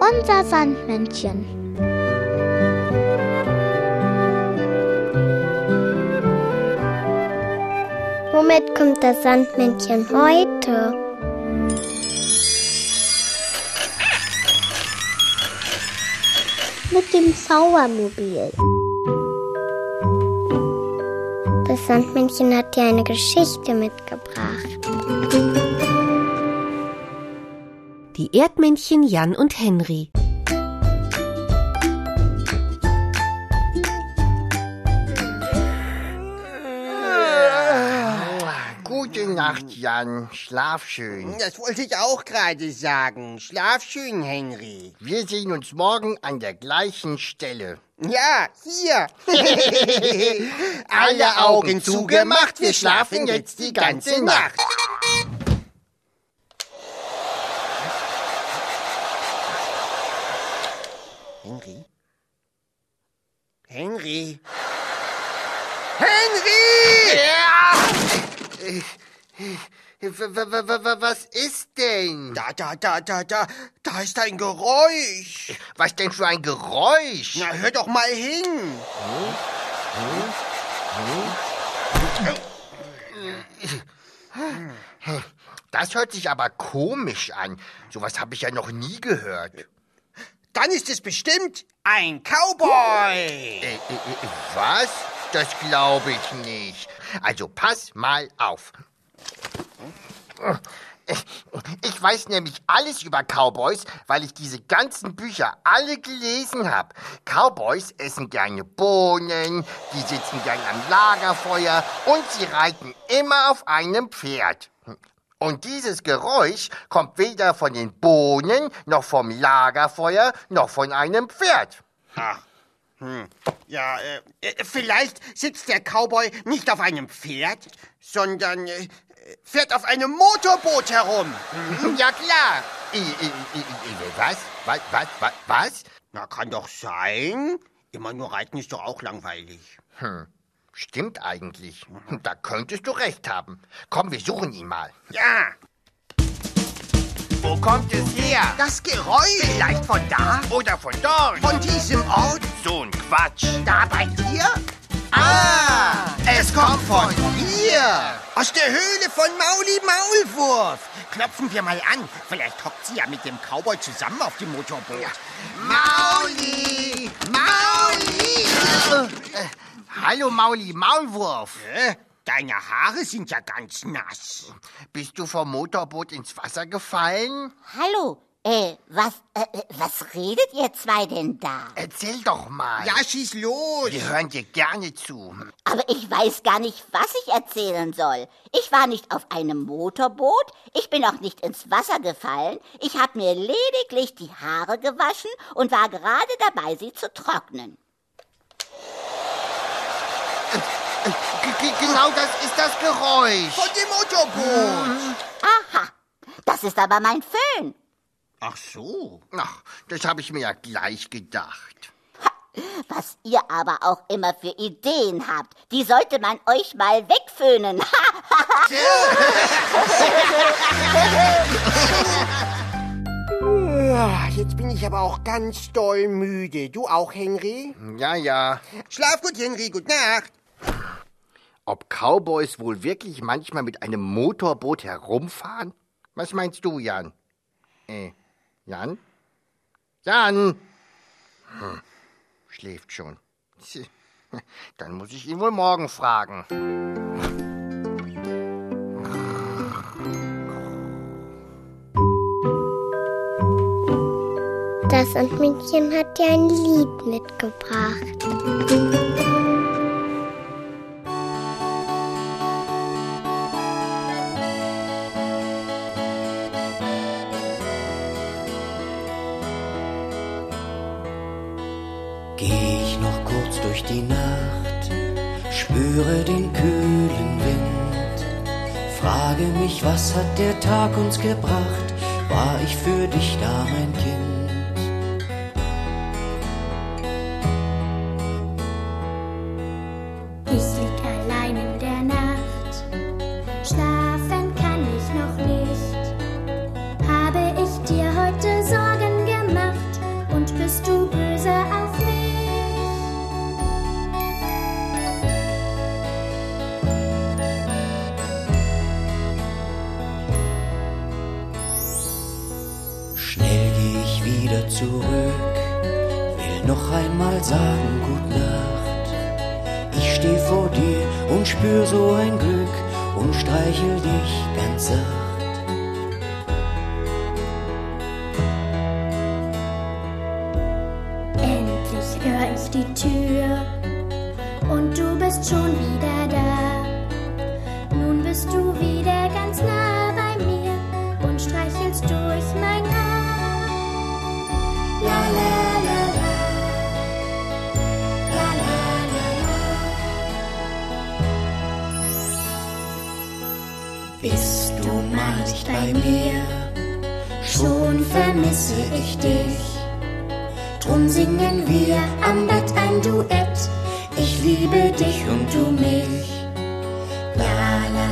Unser Sandmännchen. Womit kommt das Sandmännchen heute? Mit dem Zaubermobil. Das Sandmännchen hat dir eine Geschichte mitgebracht. Die Erdmännchen Jan und Henry. Gute Nacht, Jan. Schlaf schön. Das wollte ich auch gerade sagen. Schlaf schön, Henry. Wir sehen uns morgen an der gleichen Stelle. Ja, hier. Alle Augen zugemacht, wir schlafen jetzt die ganze Nacht. Henry? Henry? Henry! W- w- w- Was ist denn? Da, da, da, da, da, da ist ein Geräusch. Was denn für ein Geräusch? Na, hör doch mal hin. Das hört sich aber komisch an. Sowas habe ich ja noch nie gehört. Dann ist es bestimmt ein Cowboy. Äh, äh, äh, was? Das glaube ich nicht. Also pass mal auf. Ich weiß nämlich alles über Cowboys, weil ich diese ganzen Bücher alle gelesen habe. Cowboys essen gerne Bohnen, die sitzen gern am Lagerfeuer und sie reiten immer auf einem Pferd. Und dieses Geräusch kommt weder von den Bohnen, noch vom Lagerfeuer, noch von einem Pferd. Ah, hm. Ja, äh, äh, vielleicht sitzt der Cowboy nicht auf einem Pferd, sondern äh, fährt auf einem Motorboot herum. Hm, Ja klar. I, I, I, I, was? Was? Was? Was? Was? Na, kann doch sein. Immer nur reiten ist doch auch langweilig. Stimmt eigentlich. Da könntest du recht haben. Komm, wir suchen ihn mal. Ja, Wo kommt es her? das Geräusch. Vielleicht von da? Oder von dort? Von diesem Ort? So ein Quatsch. Da bei dir? Ah, es kommt von hier. Aus der Höhle von Mauli Maulwurf. Klopfen wir mal an. Vielleicht hockt sie ja mit dem Cowboy zusammen auf dem Motorboot. Mauli! Mauli! Äh, hallo, Mauli, Maulwurf. Äh, deine Haare sind ja ganz nass. Bist du vom Motorboot ins Wasser gefallen? Hallo, äh, was, äh, äh, was redet ihr zwei denn da? Erzähl doch mal. Ja, schieß los. Wir hören dir gerne zu. Aber ich weiß gar nicht, was ich erzählen soll. Ich war nicht auf einem Motorboot, ich bin auch nicht ins Wasser gefallen, ich habe mir lediglich die Haare gewaschen und war gerade dabei, sie zu trocknen. Genau das ist das Geräusch. Von dem Motorboot. Aha, das ist aber mein Föhn. Ach so. Ach, das habe ich mir ja gleich gedacht. Was ihr aber auch immer für Ideen habt, die sollte man euch mal wegföhnen. Ah, Jetzt bin ich aber auch ganz doll müde. Du auch, Henry? Ja, ja. Schlaf gut, Henry. Gute Nacht. Ob Cowboys wohl wirklich manchmal mit einem Motorboot herumfahren? Was meinst du, Jan? Äh, Jan? Jan! Hm, schläft schon. Dann muss ich ihn wohl morgen fragen. Das Sandmännchen hat dir ein Lied mitgebracht. Durch die Nacht, spüre den kühlen Wind, frage mich, was hat der Tag uns gebracht, war ich für dich da, mein Kind? Sagen Gut Nacht. Ich steh vor dir und spür so ein Glück und streichel dich ganz sacht. Endlich hör ich die Tür und du bist schon wieder bei mir, schon vermisse ich dich. Drum singen wir am Bett ein Duett. Ich liebe dich und du mich. La la.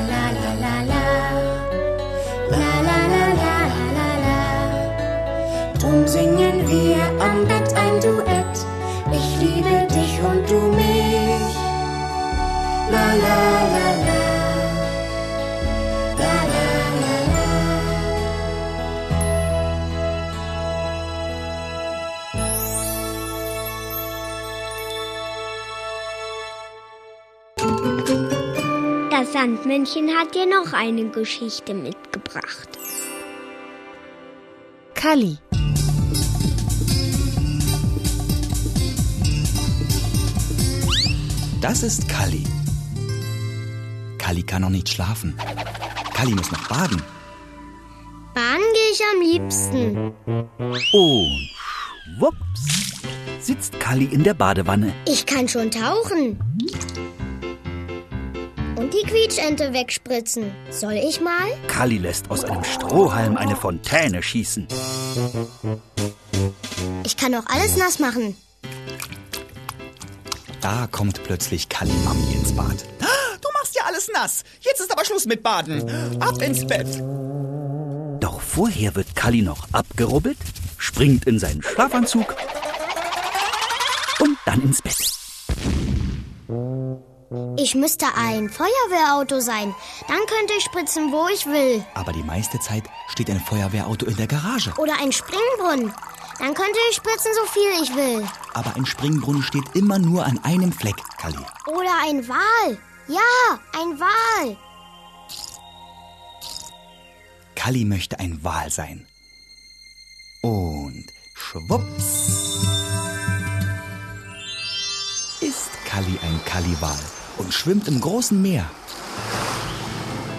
Drum singen wir am Bett ein Duett. Ich liebe dich und du mich. La la la. La Sandmännchen hat dir noch eine Geschichte mitgebracht. Kalli. Das ist Kalli. Kalli kann noch nicht schlafen. Kalli muss noch baden. Baden gehe ich am liebsten. Und schwupps sitzt Kalli in der Badewanne. Ich kann schon tauchen. Und die Quietschente wegspritzen. Soll ich mal? Kalli lässt aus einem Strohhalm eine Fontäne schießen. Ich kann auch alles nass machen. Da kommt plötzlich Kalli Mami ins Bad. Du machst ja alles nass. Jetzt ist aber Schluss mit Baden. Ab ins Bett. Doch vorher wird Kalli noch abgerubbelt, springt in seinen Schlafanzug und dann ins Bett. Ich müsste ein Feuerwehrauto sein. Dann könnte ich spritzen, wo ich will. Aber die meiste Zeit steht ein Feuerwehrauto in der Garage. Oder ein Springbrunnen. Dann könnte ich spritzen, so viel ich will. Aber ein Springbrunnen steht immer nur an einem Fleck, Kalli. Oder ein Wal. Ja, ein Wal. Kalli möchte ein Wal sein. Und schwupps ist Kalli ein Kalliwal und schwimmt im großen Meer.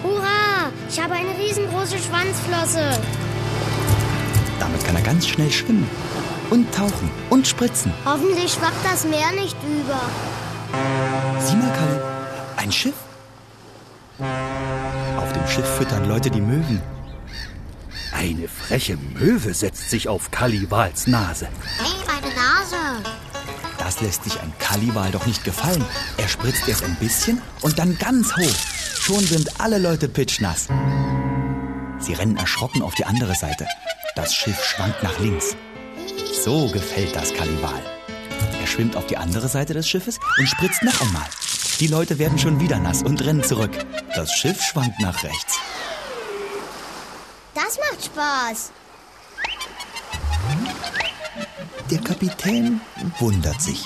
Hurra! Ich habe eine riesengroße Schwanzflosse. Damit kann er ganz schnell schwimmen und tauchen und spritzen. Hoffentlich schwappt das Meer nicht über. Sieh mal, Kalli, ein Schiff. Auf dem Schiff füttern Leute die Möwen. Eine freche Möwe setzt sich auf Kalliwals Nase. Hey. Das lässt sich ein Kalliwal doch nicht gefallen. Er spritzt erst ein bisschen und dann ganz hoch. Schon sind alle Leute pitschnass. Sie rennen erschrocken auf die andere Seite. Das Schiff schwankt nach links. So gefällt das Kalliwal. Er schwimmt auf die andere Seite des Schiffes und spritzt noch einmal. Die Leute werden schon wieder nass und rennen zurück. Das Schiff schwankt nach rechts. Das macht Spaß. Der Kapitän wundert sich.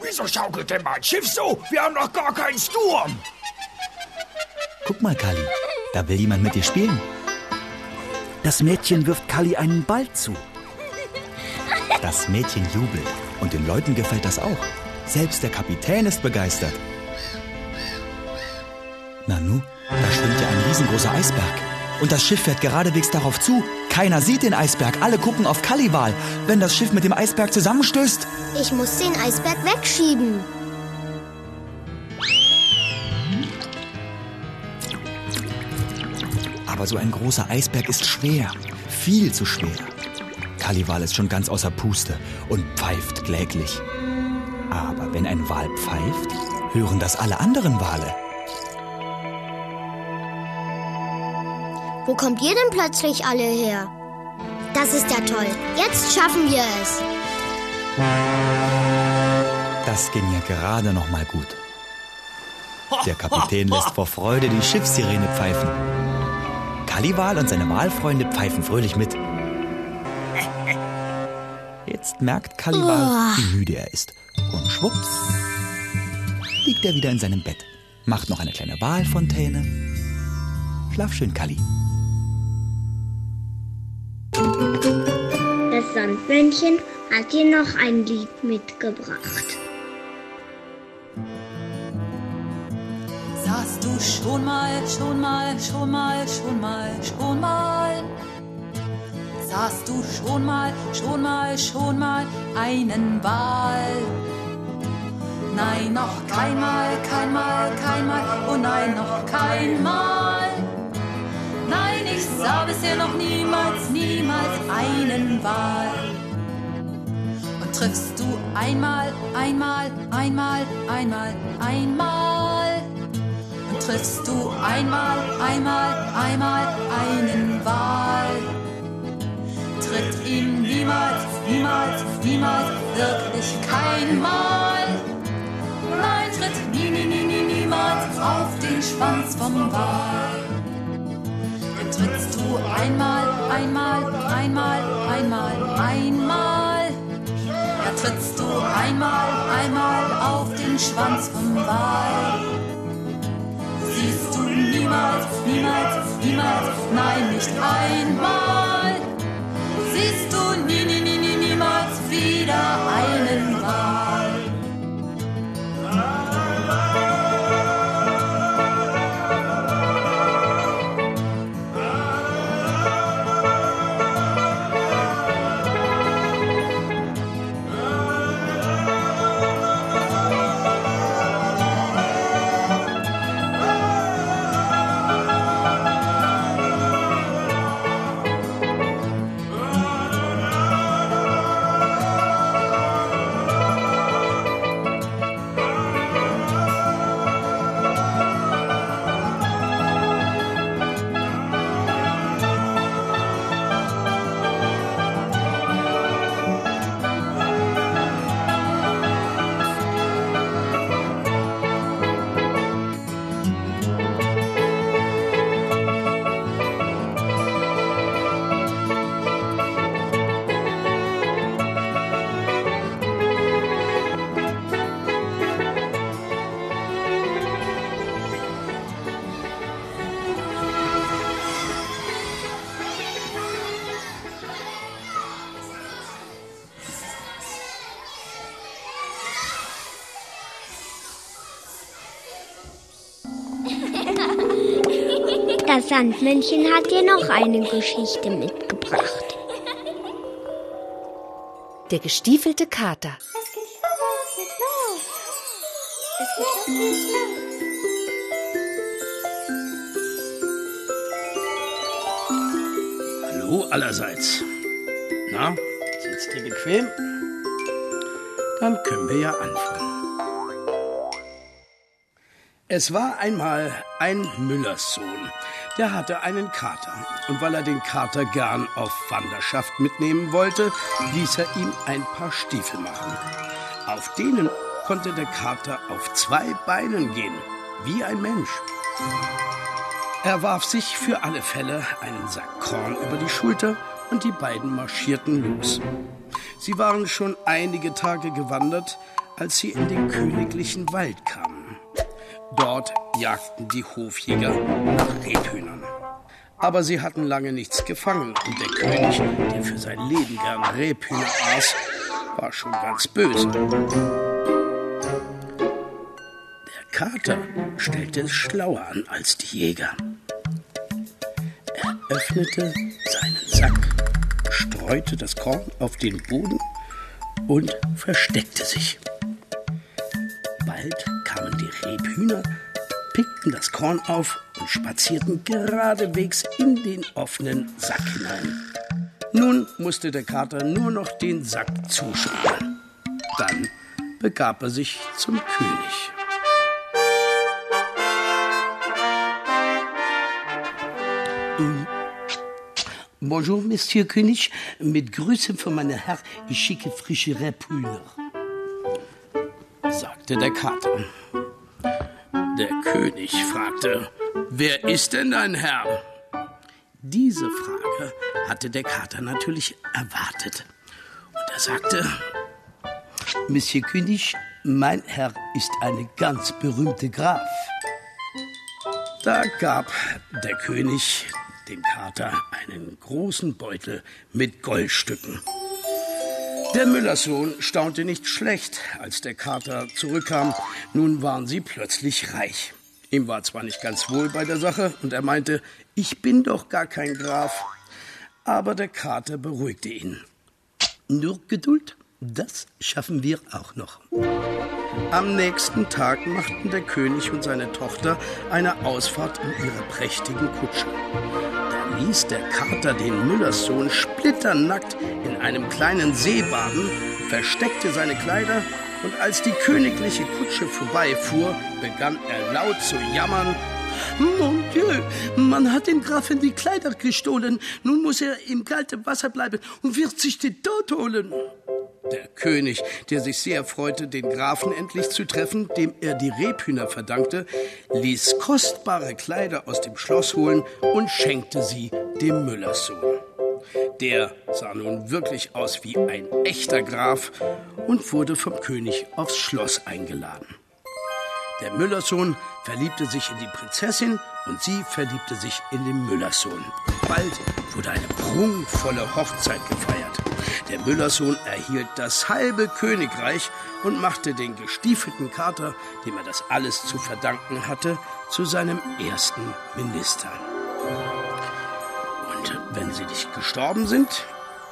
Wieso schaukelt denn mein Schiff so? Wir haben noch gar keinen Sturm. Guck mal, Kalli, da will jemand mit dir spielen. Das Mädchen wirft Kalli einen Ball zu. Das Mädchen jubelt und den Leuten gefällt das auch. Selbst der Kapitän ist begeistert. Nanu, da schwimmt ja ein riesengroßer Eisberg. Und das Schiff fährt geradewegs darauf zu. Keiner sieht den Eisberg, alle gucken auf Kalliwal. Wenn das Schiff mit dem Eisberg zusammenstößt, Ich muss den Eisberg wegschieben. aber so ein großer Eisberg ist schwer, viel zu schwer. Kalliwal ist schon ganz außer Puste und pfeift kläglich. Aber wenn ein Wal pfeift, hören das alle anderen Wale. Wo kommt ihr denn plötzlich alle her? Das ist ja toll. Jetzt schaffen wir es. Das ging ja gerade noch mal gut. Der Kapitän lässt vor Freude die Schiffssirene pfeifen. Kalliwal und seine Walfreunde pfeifen fröhlich mit. Jetzt merkt Kaliwal, wie müde er ist. Und schwupps liegt er wieder in seinem Bett. Macht noch eine kleine Walfontäne. Schlaf schön, Kali. Das Sandmännchen hat dir noch ein Lied mitgebracht. Sahst du schon mal, schon mal, schon mal, schon mal, schon mal? Sahst du schon mal, schon mal, schon mal einen Wal? Nein, noch keinmal, keinmal, keinmal, oh nein, noch keinmal. Ich sah bisher noch niemals, niemals einen Wal. Und triffst du einmal, einmal, einmal, einmal, einmal. Und triffst du einmal, einmal, einmal einen Wal. Tritt ihm niemals, niemals, niemals, wirklich kein Mal. Nein, tritt nie, nie, nie, nie, niemals auf den Schwanz vom Wal. Trittst du einmal, einmal, einmal, einmal, einmal. Da trittst du einmal, einmal auf den Schwanz vom Wal. Siehst du niemals, niemals, niemals, nein, nicht einmal. Siehst du nie, nie, nie, nie, niemals wieder einen Wal. Sandmännchen hat dir noch eine Geschichte mitgebracht. Der gestiefelte Kater. Hallo allerseits. Na, sitzt ihr bequem? Dann können wir ja anfangen. Es war einmal ein Müllerssohn, der hatte einen Kater. Und weil er den Kater gern auf Wanderschaft mitnehmen wollte, ließ er ihm ein paar Stiefel machen. Auf denen konnte der Kater auf zwei Beinen gehen, wie ein Mensch. Er warf sich für alle Fälle einen Sack Korn über die Schulter und die beiden marschierten los. Sie waren schon einige Tage gewandert, als sie in den königlichen Wald kamen. Dort jagten die Hofjäger nach Rebhühnern. Aber sie hatten lange nichts gefangen und der König, der für sein Leben gern Rebhühner aß, war schon ganz böse. Der Kater stellte es schlauer an als die Jäger. Er öffnete seinen Sack, streute das Korn auf den Boden und versteckte sich. Rebhühner, pickten das Korn auf und spazierten geradewegs in den offenen Sack hinein. Nun musste der Kater nur noch den Sack zuschneiden. Dann begab er sich zum König. Bonjour, Monsieur König. Mit Grüßen von meiner Herr, ich schicke frische Rebhühner, sagte der Kater. Der König fragte, wer ist denn dein Herr? Diese Frage hatte der Kater natürlich erwartet. Und Er sagte, Monsieur König, mein Herr ist eine ganz berühmte Graf. Da gab der König dem Kater einen großen Beutel mit Goldstücken. Der Müllerssohn staunte nicht schlecht, als der Kater zurückkam. Nun waren sie plötzlich reich. Ihm war zwar nicht ganz wohl bei der Sache und er meinte, ich bin doch gar kein Graf. Aber der Kater beruhigte ihn. Nur Geduld, das schaffen wir auch noch. Am nächsten Tag machten der König und seine Tochter eine Ausfahrt in ihre prächtigen Kutschen. Ließ der Kater den Müllerssohn splitternackt in einem kleinen See baden, versteckte seine Kleider und als die königliche Kutsche vorbeifuhr, begann er laut zu jammern. Mon Dieu, man hat dem Grafen die Kleider gestohlen. Nun muss er im kalten Wasser bleiben und wird sich den Tod holen. Der König, der sich sehr freute, den Grafen endlich zu treffen, dem er die Rebhühner verdankte, ließ kostbare Kleider aus dem Schloss holen und schenkte sie dem Müllerssohn. Der sah nun wirklich aus wie ein echter Graf und wurde vom König aufs Schloss eingeladen. Der Müllerssohn verliebte sich in die Prinzessin und sie verliebte sich in den Müllerssohn. Bald wurde eine prunkvolle Hochzeit gefeiert. Der Müllerssohn erhielt das halbe Königreich und machte den gestiefelten Kater, dem er das alles zu verdanken hatte, zu seinem ersten Minister. Und wenn sie nicht gestorben sind,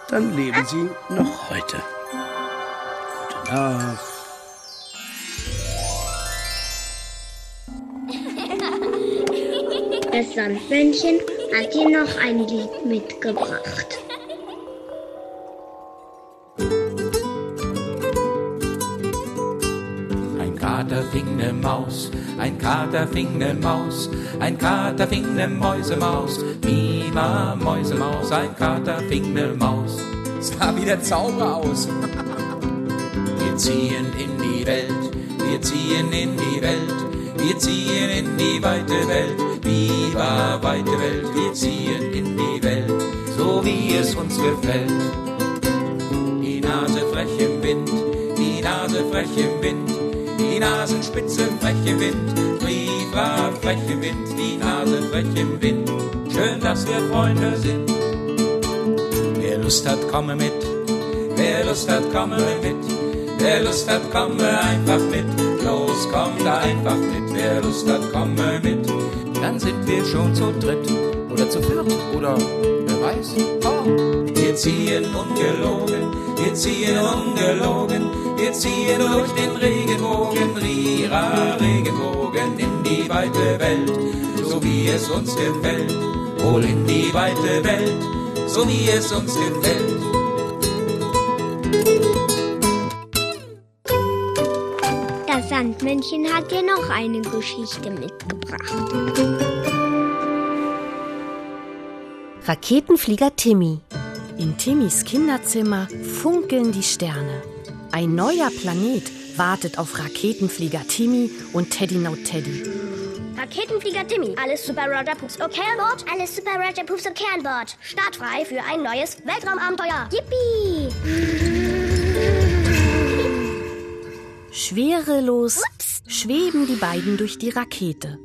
dann leben sie noch heute. Gute Nacht. Das Sandmännchen hat dir noch ein Lied mitgebracht. Kater fing ne Maus, ein Kater fing ne Maus, ein Kater fing ne Mäusemaus, Mima Mäusemaus, ein Kater fing ne Maus. Sah wie der Zauber aus. Wir ziehen in die Welt, wir ziehen in die Welt, wir ziehen in die weite Welt, viva weite Welt, wir ziehen in die Welt, so wie es uns gefällt. Die Nase frech im Wind, die Nase frech im Wind, die Nasenspitze frech im Wind, viva frech im Wind, die Nase frech im Wind. Schön, dass wir Freunde sind. Wer Lust hat, komme mit. Wer Lust hat, komme mit. Wer Lust hat, komme einfach mit. Los, komm da einfach mit. Wer Lust hat, komme mit. Dann sind wir schon zu dritt. Oder zu viert. Oder wer weiß. Oh. Wir ziehen ungelogen, wir ziehen ungelogen, wir ziehen durch den Regenbogen, Rira, Regenbogen in die weite Welt, so wie es uns gefällt. Wohl in die weite Welt, so wie es uns gefällt. Das Sandmännchen hat dir noch eine Geschichte mitgebracht. Raketenflieger Timmy. In Timmys Kinderzimmer funkeln die Sterne. Ein neuer Planet wartet auf Raketenflieger Timmy und Teddy No Teddy. Raketenflieger Timmy, alles super Roger Pups okay an Bord? Alles super Roger Pups okay an Bord. Startfrei für ein neues Weltraumabenteuer. Yippie! Schwerelos schweben die beiden durch die Rakete.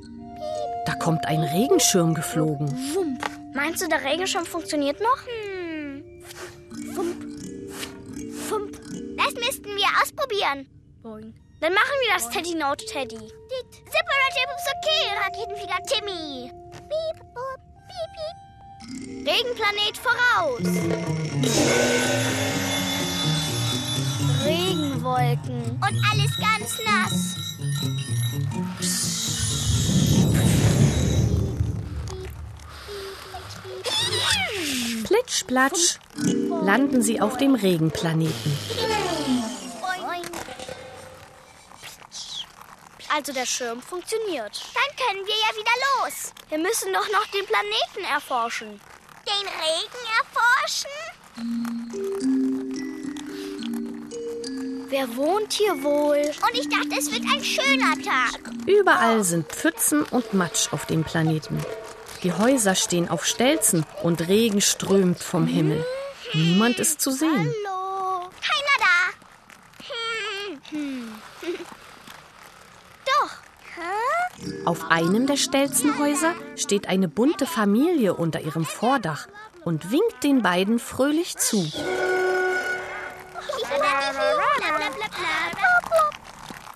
Da kommt ein Regenschirm geflogen. Wump. Meinst du, der Regenschirm funktioniert noch? Hm. Wump. Das müssten wir ausprobieren. Boing. Dann machen wir das Teddy Note Teddy. Super Roger okay, Raketenflieger Timmy. Piep, boop, piep, piep. Regenplanet voraus. Regenwolken. Und alles ganz nass. Plitsch, platsch, landen sie auf dem Regenplaneten. Also der Schirm funktioniert. Dann können wir ja wieder los. Wir müssen doch noch den Planeten erforschen. Den Regen erforschen? Wer wohnt hier wohl? Und ich dachte, es wird ein schöner Tag. Überall sind Pfützen und Matsch auf dem Planeten. Die Häuser stehen auf Stelzen und Regen strömt vom Himmel. Niemand ist zu sehen. Hallo. Keiner da. Hm. Doch. Hä? Auf einem der Stelzenhäuser steht eine bunte Familie unter ihrem Vordach und winkt den beiden fröhlich zu.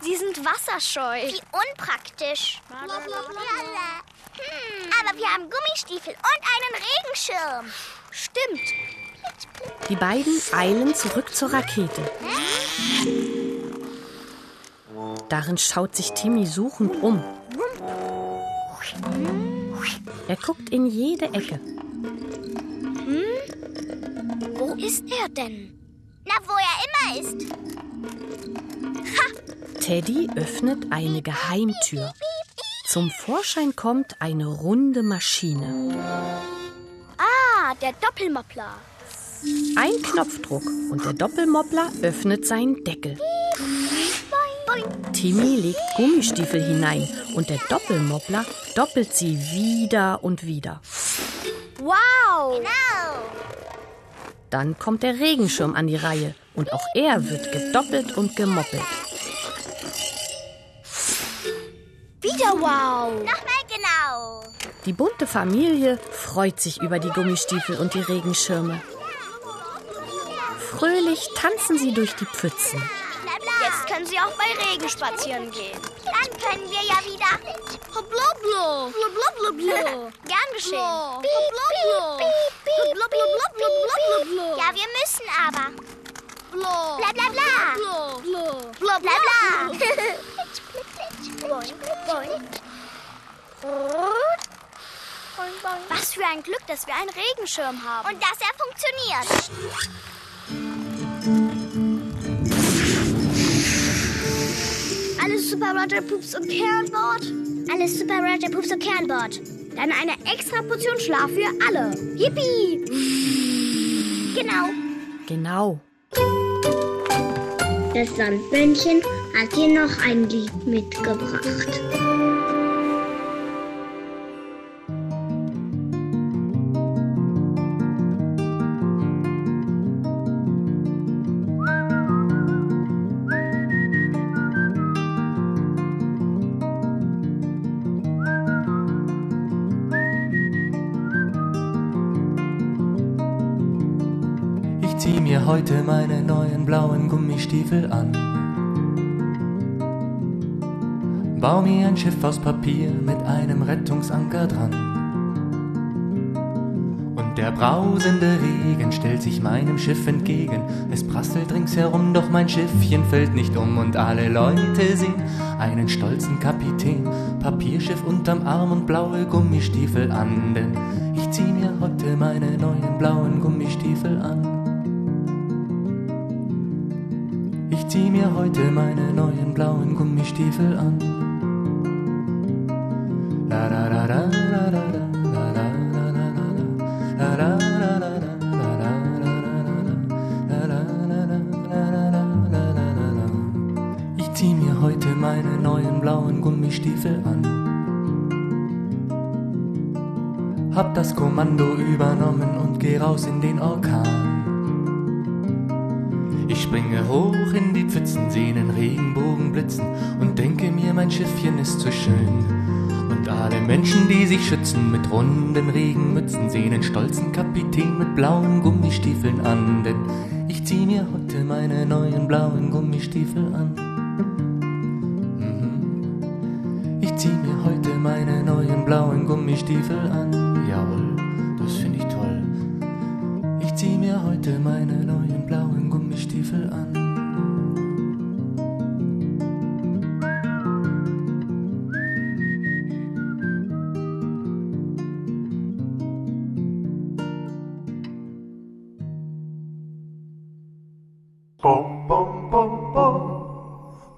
Sie sind wasserscheu. Wie unpraktisch. Hm, aber wir haben Gummistiefel und einen Regenschirm. Stimmt. Die beiden eilen zurück zur Rakete. Darin schaut sich Timmy suchend um. Er guckt in jede Ecke. Wo ist er denn? Na, wo er immer ist. Teddy öffnet eine Geheimtür. Zum Vorschein kommt eine runde Maschine. Ah, der Doppelmoppler. Ein Knopfdruck und der Doppelmoppler öffnet seinen Deckel. Timmy legt Gummistiefel hinein und der Doppelmoppler doppelt sie wieder und wieder. Wow! Genau. Dann kommt der Regenschirm an die Reihe und auch er wird gedoppelt und gemoppelt. Wieder wow! Nochmal genau. Die bunte Familie freut sich über die Gummistiefel und die Regenschirme. Fröhlich tanzen sie durch die Pfützen. Jetzt können Sie auch bei Regen spazieren gehen. Dann können wir ja wieder. Blublo, blublo, blublo. Gern geschehen. Blublo, blublo, Ja, wir müssen aber. Bla bla bla. Bla bla bla. Was für ein Glück, dass wir einen Regenschirm haben. Und dass er funktioniert. Alles Super Roger Pups und Kernbord? Alles Super Roger Pups und Kernbord. Dann eine extra Portion Schlaf für alle. Yippie! Genau. Genau. Das Sandmännchen hat dir noch ein Lied mitgebracht. Heute meine neuen blauen Gummistiefel an. Bau mir ein Schiff aus Papier mit einem Rettungsanker dran. Und der brausende Regen stellt sich meinem Schiff entgegen. Es prasselt ringsherum, doch mein Schiffchen fällt nicht um. Und alle Leute sehen einen stolzen Kapitän, Papierschiff unterm Arm und blaue Gummistiefel an. Denn ich zieh mir heute meine neuen blauen Gummistiefel an. Zieh mir heute meine neuen blauen Gummistiefel an. Ich zieh mir heute meine neuen blauen Gummistiefel an. Hab das Kommando übernommen und geh raus in den Orkan. Springe hoch in die Pfützen, seh den Regenbogen blitzen und denke mir, mein Schiffchen ist so schön. Und alle Menschen, die sich schützen mit runden Regenmützen, sehen den stolzen Kapitän mit blauen Gummistiefeln an. Denn ich zieh mir heute meine neuen blauen Gummistiefel an. Mhm. Ich zieh mir heute meine neuen blauen Gummistiefel an. Jawohl, das finde ich toll. Ich zieh mir heute meine neuen Gummistiefel an.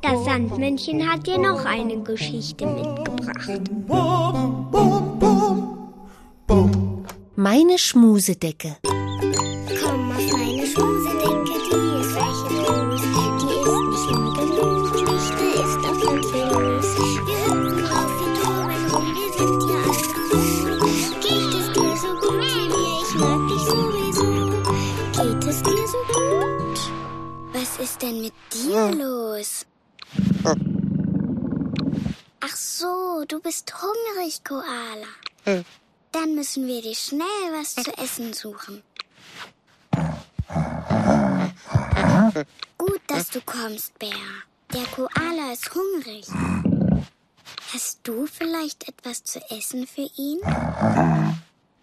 Das Sandmännchen hat dir noch eine Geschichte mitgebracht. Meine Schmusedecke. Bist hungrig, Koala. Dann müssen wir dir schnell was zu essen suchen. Gut, dass du kommst, Bär. Der Koala ist hungrig. Hast du vielleicht etwas zu essen für ihn?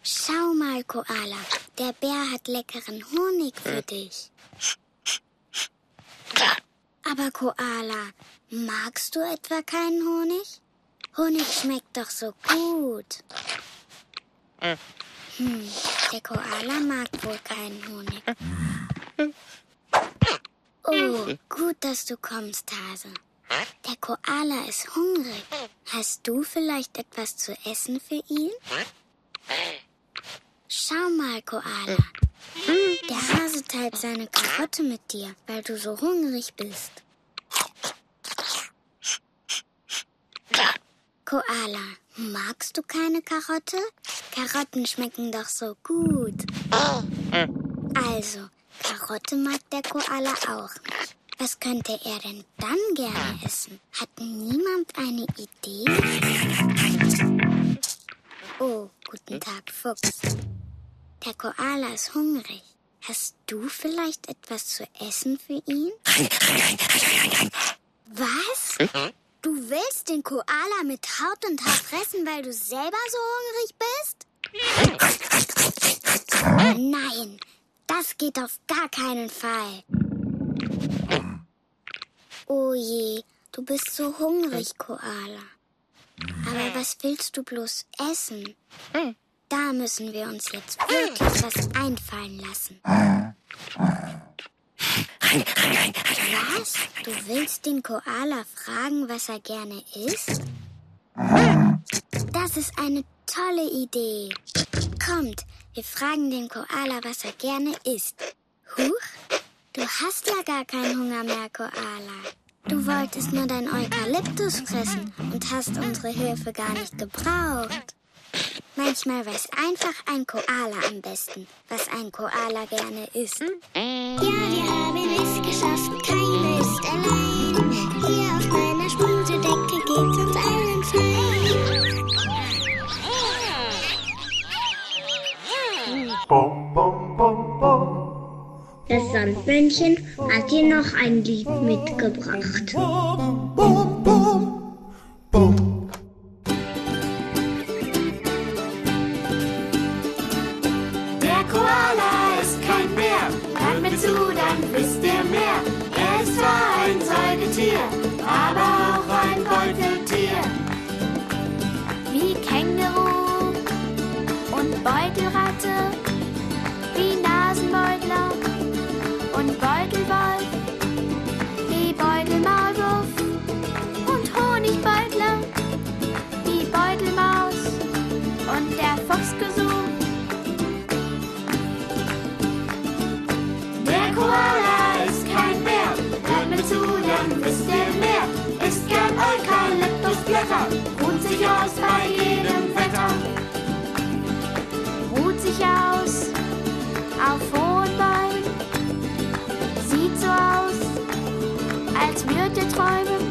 Schau mal, Koala. Der Bär hat leckeren Honig für dich. Aber Koala, magst du etwa keinen Honig? Honig schmeckt doch so gut. Hm, der Koala mag wohl keinen Honig. Oh, gut, dass du kommst, Hase. Der Koala ist hungrig. Hast du vielleicht etwas zu essen für ihn? Schau mal, Koala. Der Hase teilt seine Karotte mit dir, weil du so hungrig bist. Koala, magst du keine Karotte? Karotten schmecken doch so gut. Also, Karotte mag der Koala auch nicht. Was könnte er denn dann gerne essen? Hat niemand eine Idee? Oh, guten Tag, Fuchs. Der Koala ist hungrig. Hast du vielleicht etwas zu essen für ihn? Was? Du willst den Koala mit Haut und Haar fressen, weil du selber so hungrig bist? Nein, das geht auf gar keinen Fall. Oh je, du bist so hungrig, Koala. Aber was willst du bloß essen? Da müssen wir uns jetzt wirklich was einfallen lassen. Was? Du willst den Koala fragen, was er gerne isst? Das ist eine tolle Idee. Kommt, wir fragen den Koala, was er gerne isst. Huch, du hast ja gar keinen Hunger mehr, Koala. Du wolltest nur dein Eukalyptus fressen und hast unsere Hilfe gar nicht gebraucht. Manchmal weiß einfach ein Koala am besten, was ein Koala gerne isst. Ja, wir haben es geschafft, keiner ist allein. Hier auf meiner Sprudeldecke geht's uns allen fein. Das Sandmännchen hat dir noch ein Lied mitgebracht. Der Beutelratte, wie Nasenbeutler und Beutelwolf, wie Beutelmaulwurf und Honigbeutler, wie Beutelmaus und der Fuchsgesuch. Der Koala ist kein Bär, hört mir zu, dann wisst ihr mehr. Isst gern Eukalyptusblätter, ruht sich aus bei jedem sich aus auf hohen Bäumen. Sieht so aus, als würde träumen.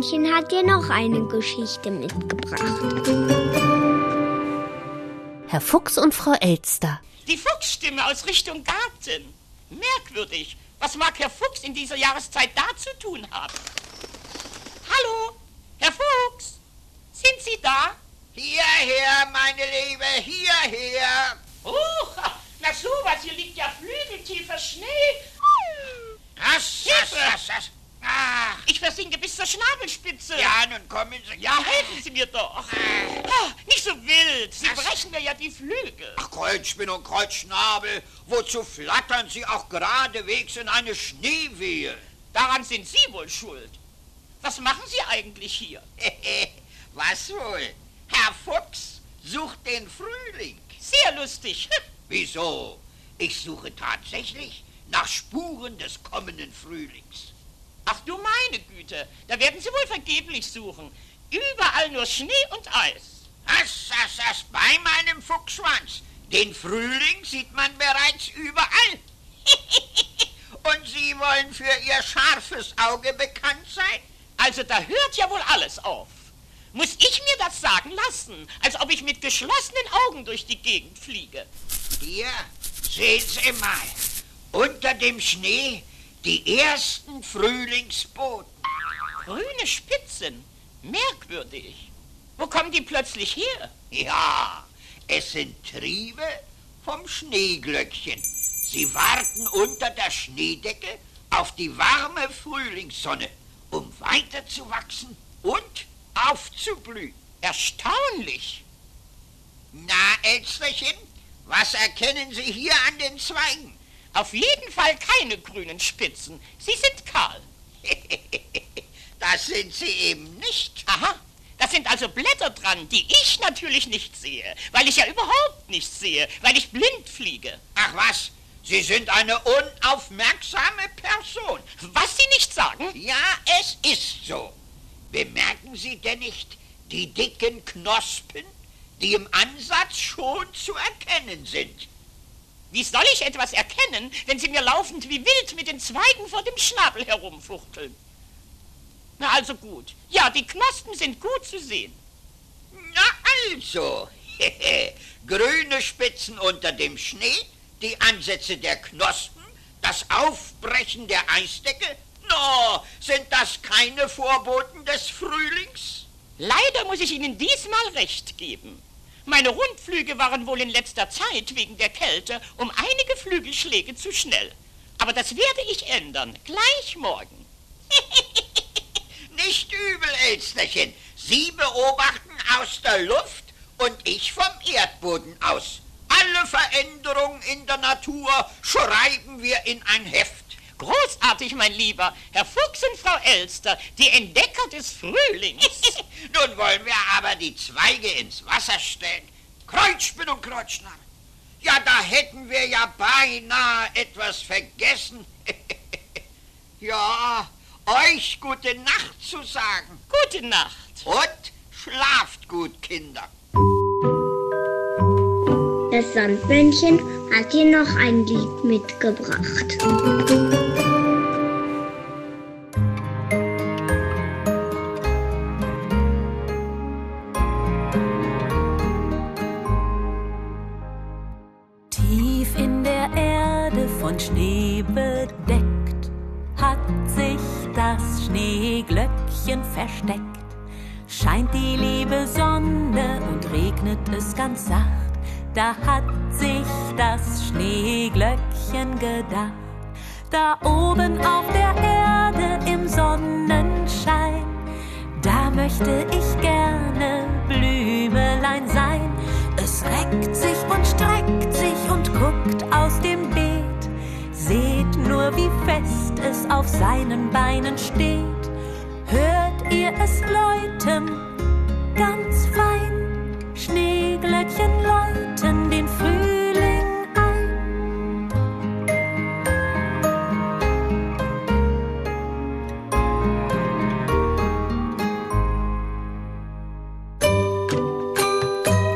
Sandmännchen hat dir noch eine Geschichte mitgebracht. Herr Fuchs und Frau Elster. Die Fuchsstimme aus Richtung Garten. Merkwürdig. Was mag Herr Fuchs in dieser Jahreszeit da zu tun haben? Hallo, Herr Fuchs, sind Sie da? Hierher, meine Liebe, hierher. Oh, na sowas, hier liegt ja flügeltiefer Schnee. Was, was, was, was? Ach, ich versinke bis zur Schnabelspitze. Ja, nun kommen Sie. Ja, helfen Sie mir doch. Ah, nicht so wild, Sie brechen mir ja die Flügel. Ach, Kreuzspinn und Kreuzschnabel, wozu flattern Sie auch geradewegs in eine Schneewehe? Daran sind Sie wohl schuld. Was machen Sie eigentlich hier? Was wohl? Herr Fuchs sucht den Frühling. Sehr lustig. Wieso? Ich suche tatsächlich nach Spuren des kommenden Frühlings. Ach du meine Güte, da werden Sie wohl vergeblich suchen. Überall nur Schnee und Eis. Was, das, das bei meinem Fuchsschwanz. Den Frühling sieht man bereits überall. und Sie wollen für Ihr scharfes Auge bekannt sein? Also da hört ja wohl alles auf. Muss ich mir das sagen lassen, als ob ich mit geschlossenen Augen durch die Gegend fliege? Hier, sehen Sie mal. Unter dem Schnee die ersten Frühlingsboten. Grüne Spitzen. Merkwürdig. Wo kommen die plötzlich her? Ja, es sind Triebe vom Schneeglöckchen. Sie warten unter der Schneedecke auf die warme Frühlingssonne, um weiterzuwachsen und aufzublühen. Erstaunlich. Na, Elsterchen, was erkennen Sie hier an den Zweigen? Auf jeden Fall keine grünen Spitzen. Sie sind kahl. das sind sie eben nicht. Aha. Da sind also Blätter dran, die ich natürlich nicht sehe, weil ich ja überhaupt nichts sehe, weil ich blind fliege. Ach was, Sie sind eine unaufmerksame Person. Was Sie nicht sagen? Ja, es ist so. Bemerken Sie denn nicht die dicken Knospen, die im Ansatz schon zu erkennen sind? Wie soll ich etwas erkennen, wenn Sie mir laufend wie wild mit den Zweigen vor dem Schnabel herumfuchteln? Na also gut. Ja, die Knospen sind gut zu sehen. Na also. Grüne Spitzen unter dem Schnee, die Ansätze der Knospen, das Aufbrechen der Eisdecke. No, sind das keine Vorboten des Frühlings? Leider muss ich Ihnen diesmal recht geben. Meine Rundflüge waren wohl in letzter Zeit wegen der Kälte um einige Flügelschläge zu schnell. Aber das werde ich ändern, gleich morgen. Nicht übel, Elsterchen. Sie beobachten aus der Luft und ich vom Erdboden aus. Alle Veränderungen in der Natur schreiben wir in ein Heft. Großartig, mein Lieber. Herr Fuchs und Frau Elster, die Entdecker des Frühlings. Nun wollen wir aber die Zweige ins Wasser stellen. Kreuzspinn und Kreuzschnabel. Ja, da hätten wir ja beinahe etwas vergessen. ja, euch gute Nacht zu sagen. Gute Nacht. Und schlaft gut, Kinder. Das Sandmännchen hat dir noch ein Lied mitgebracht. Das Schneeglöckchen versteckt. Scheint die liebe Sonne und regnet es ganz sacht, da hat sich das Schneeglöckchen gedacht. Da oben auf der Erde im Sonnenschein, da möchte ich gerne Blümelein sein. Es reckt sich und streckt sich und guckt aus dem. Seht nur, wie fest es auf seinen Beinen steht. Hört ihr es läuten, ganz fein, Schneeglöckchen läuten den Frühling ein.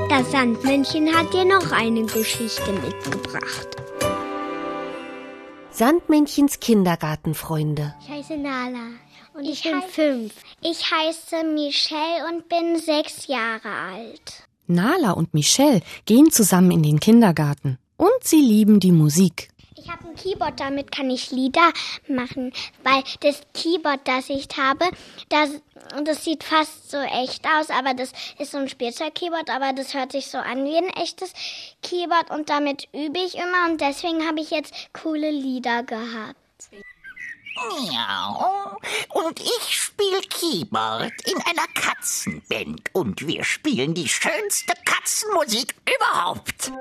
Das Sandmännchen hat dir noch eine Geschichte mitgebracht. Sandmännchens Kindergartenfreunde. Ich heiße Nala und ich, bin fünf. Ich heiße Michelle und bin sechs Jahre alt. Nala und Michelle gehen zusammen in den Kindergarten und sie lieben die Musik. Keyboard, damit kann ich Lieder machen, weil das Keyboard, das ich habe, das, das sieht fast so echt aus, aber das ist so ein Spielzeug-Keyboard, aber das hört sich so an wie ein echtes Keyboard und damit übe ich immer und deswegen habe ich jetzt coole Lieder gehabt. Miau. Und ich spiele Keyboard in einer Katzenband und wir spielen die schönste Katzenmusik überhaupt.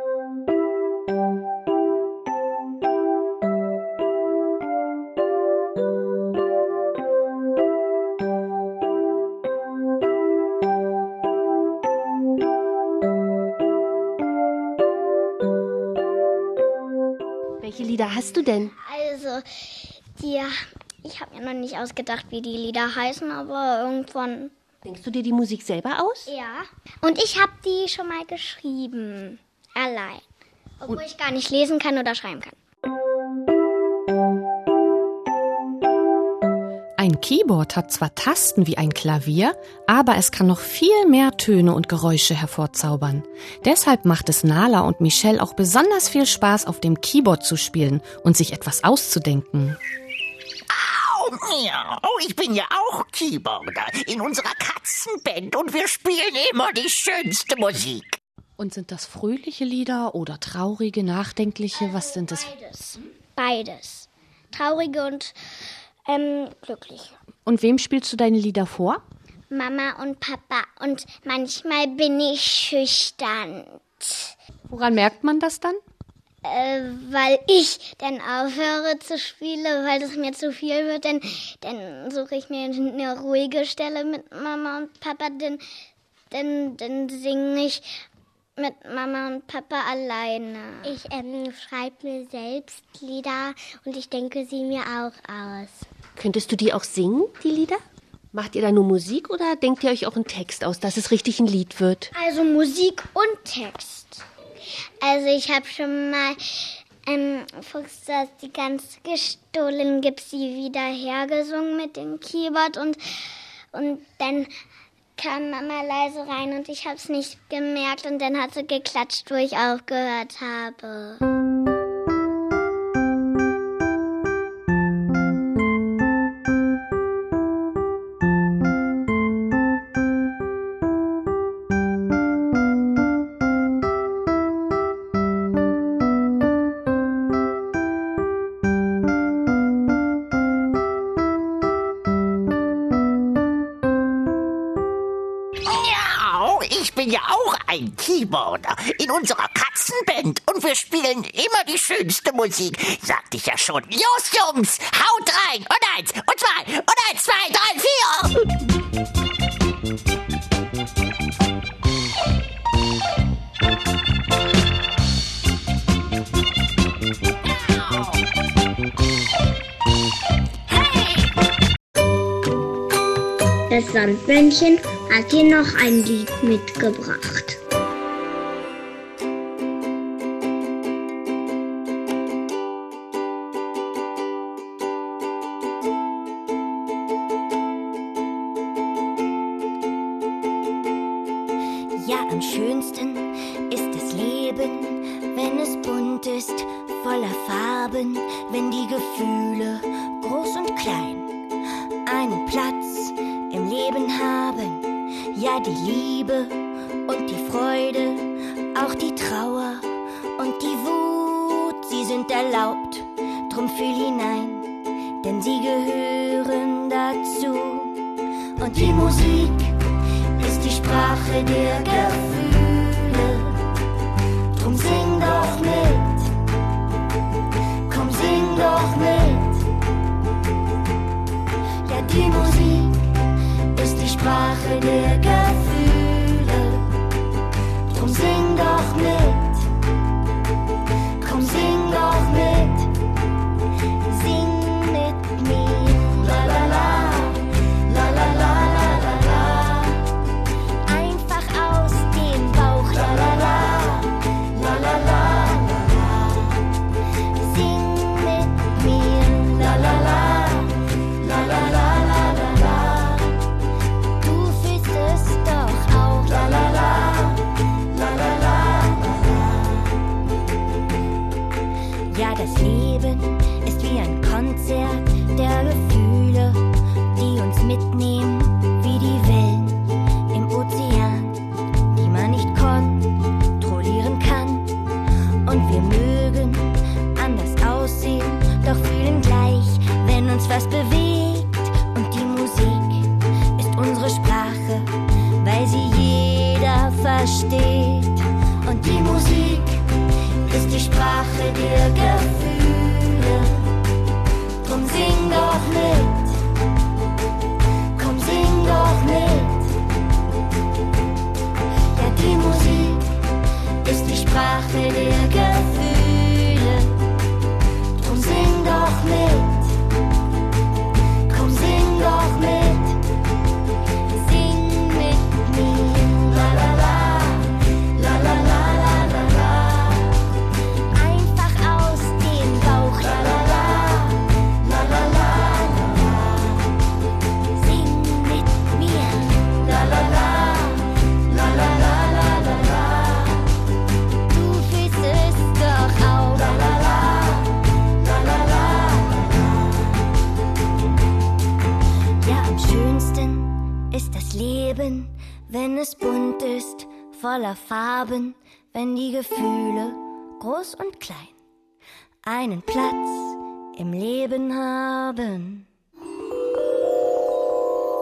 Hast du denn? Also, die, ich habe mir noch nicht ausgedacht, wie die Lieder heißen, aber irgendwann. Denkst du dir die Musik selber aus? Ja. Und ich habe die schon mal geschrieben. Allein. Obwohl ich gar nicht lesen kann oder schreiben kann. Ein Keyboard hat zwar Tasten wie ein Klavier, aber es kann noch viel mehr Töne und Geräusche hervorzaubern. Deshalb macht es Nala und Michelle auch besonders viel Spaß, auf dem Keyboard zu spielen und sich etwas auszudenken. Au, miau. Ich bin ja auch Keyboarder in unserer Katzenband und wir spielen immer die schönste Musik. Und sind das fröhliche Lieder oder traurige, nachdenkliche? Was sind das? Beides. Beides. Traurige und ähm, glückliche. Und wem spielst du deine Lieder vor? Mama und Papa. Und manchmal bin ich schüchtern. Woran merkt man das dann? Äh, weil ich dann aufhöre zu spielen, weil es mir zu viel wird, dann, dann suche ich mir eine ruhige Stelle mit Mama und Papa, dann, dann, dann singe ich mit Mama und Papa alleine. Ich ähm, schreibe mir selbst Lieder und ich denke sie mir auch aus. Könntest du die auch singen, die Lieder? Macht ihr da nur Musik oder denkt ihr euch auch einen Text aus, dass es richtig ein Lied wird? Also Musik und Text. Also ich habe schon mal ähm, Fuchs, das die ganz gestohlen gibt, sie wieder hergesungen mit dem Keyboard und, und dann kam Mama leise rein und ich habe es nicht gemerkt und dann hat sie geklatscht, wo ich aufgehört habe. Auch ein Keyboarder in unserer Katzenband und wir spielen immer die schönste Musik. Sagte ich ja schon. Los, Jungs, haut rein. Und eins, und zwei, und eins, zwei, drei, vier. Das Sandmännchen hat dir noch ein Lied mitgebracht. Doch mit. Ja, die Musik ist die Sprache der Gefühle. nehmen die Gefühle, groß und klein, einen Platz im Leben haben.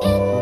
In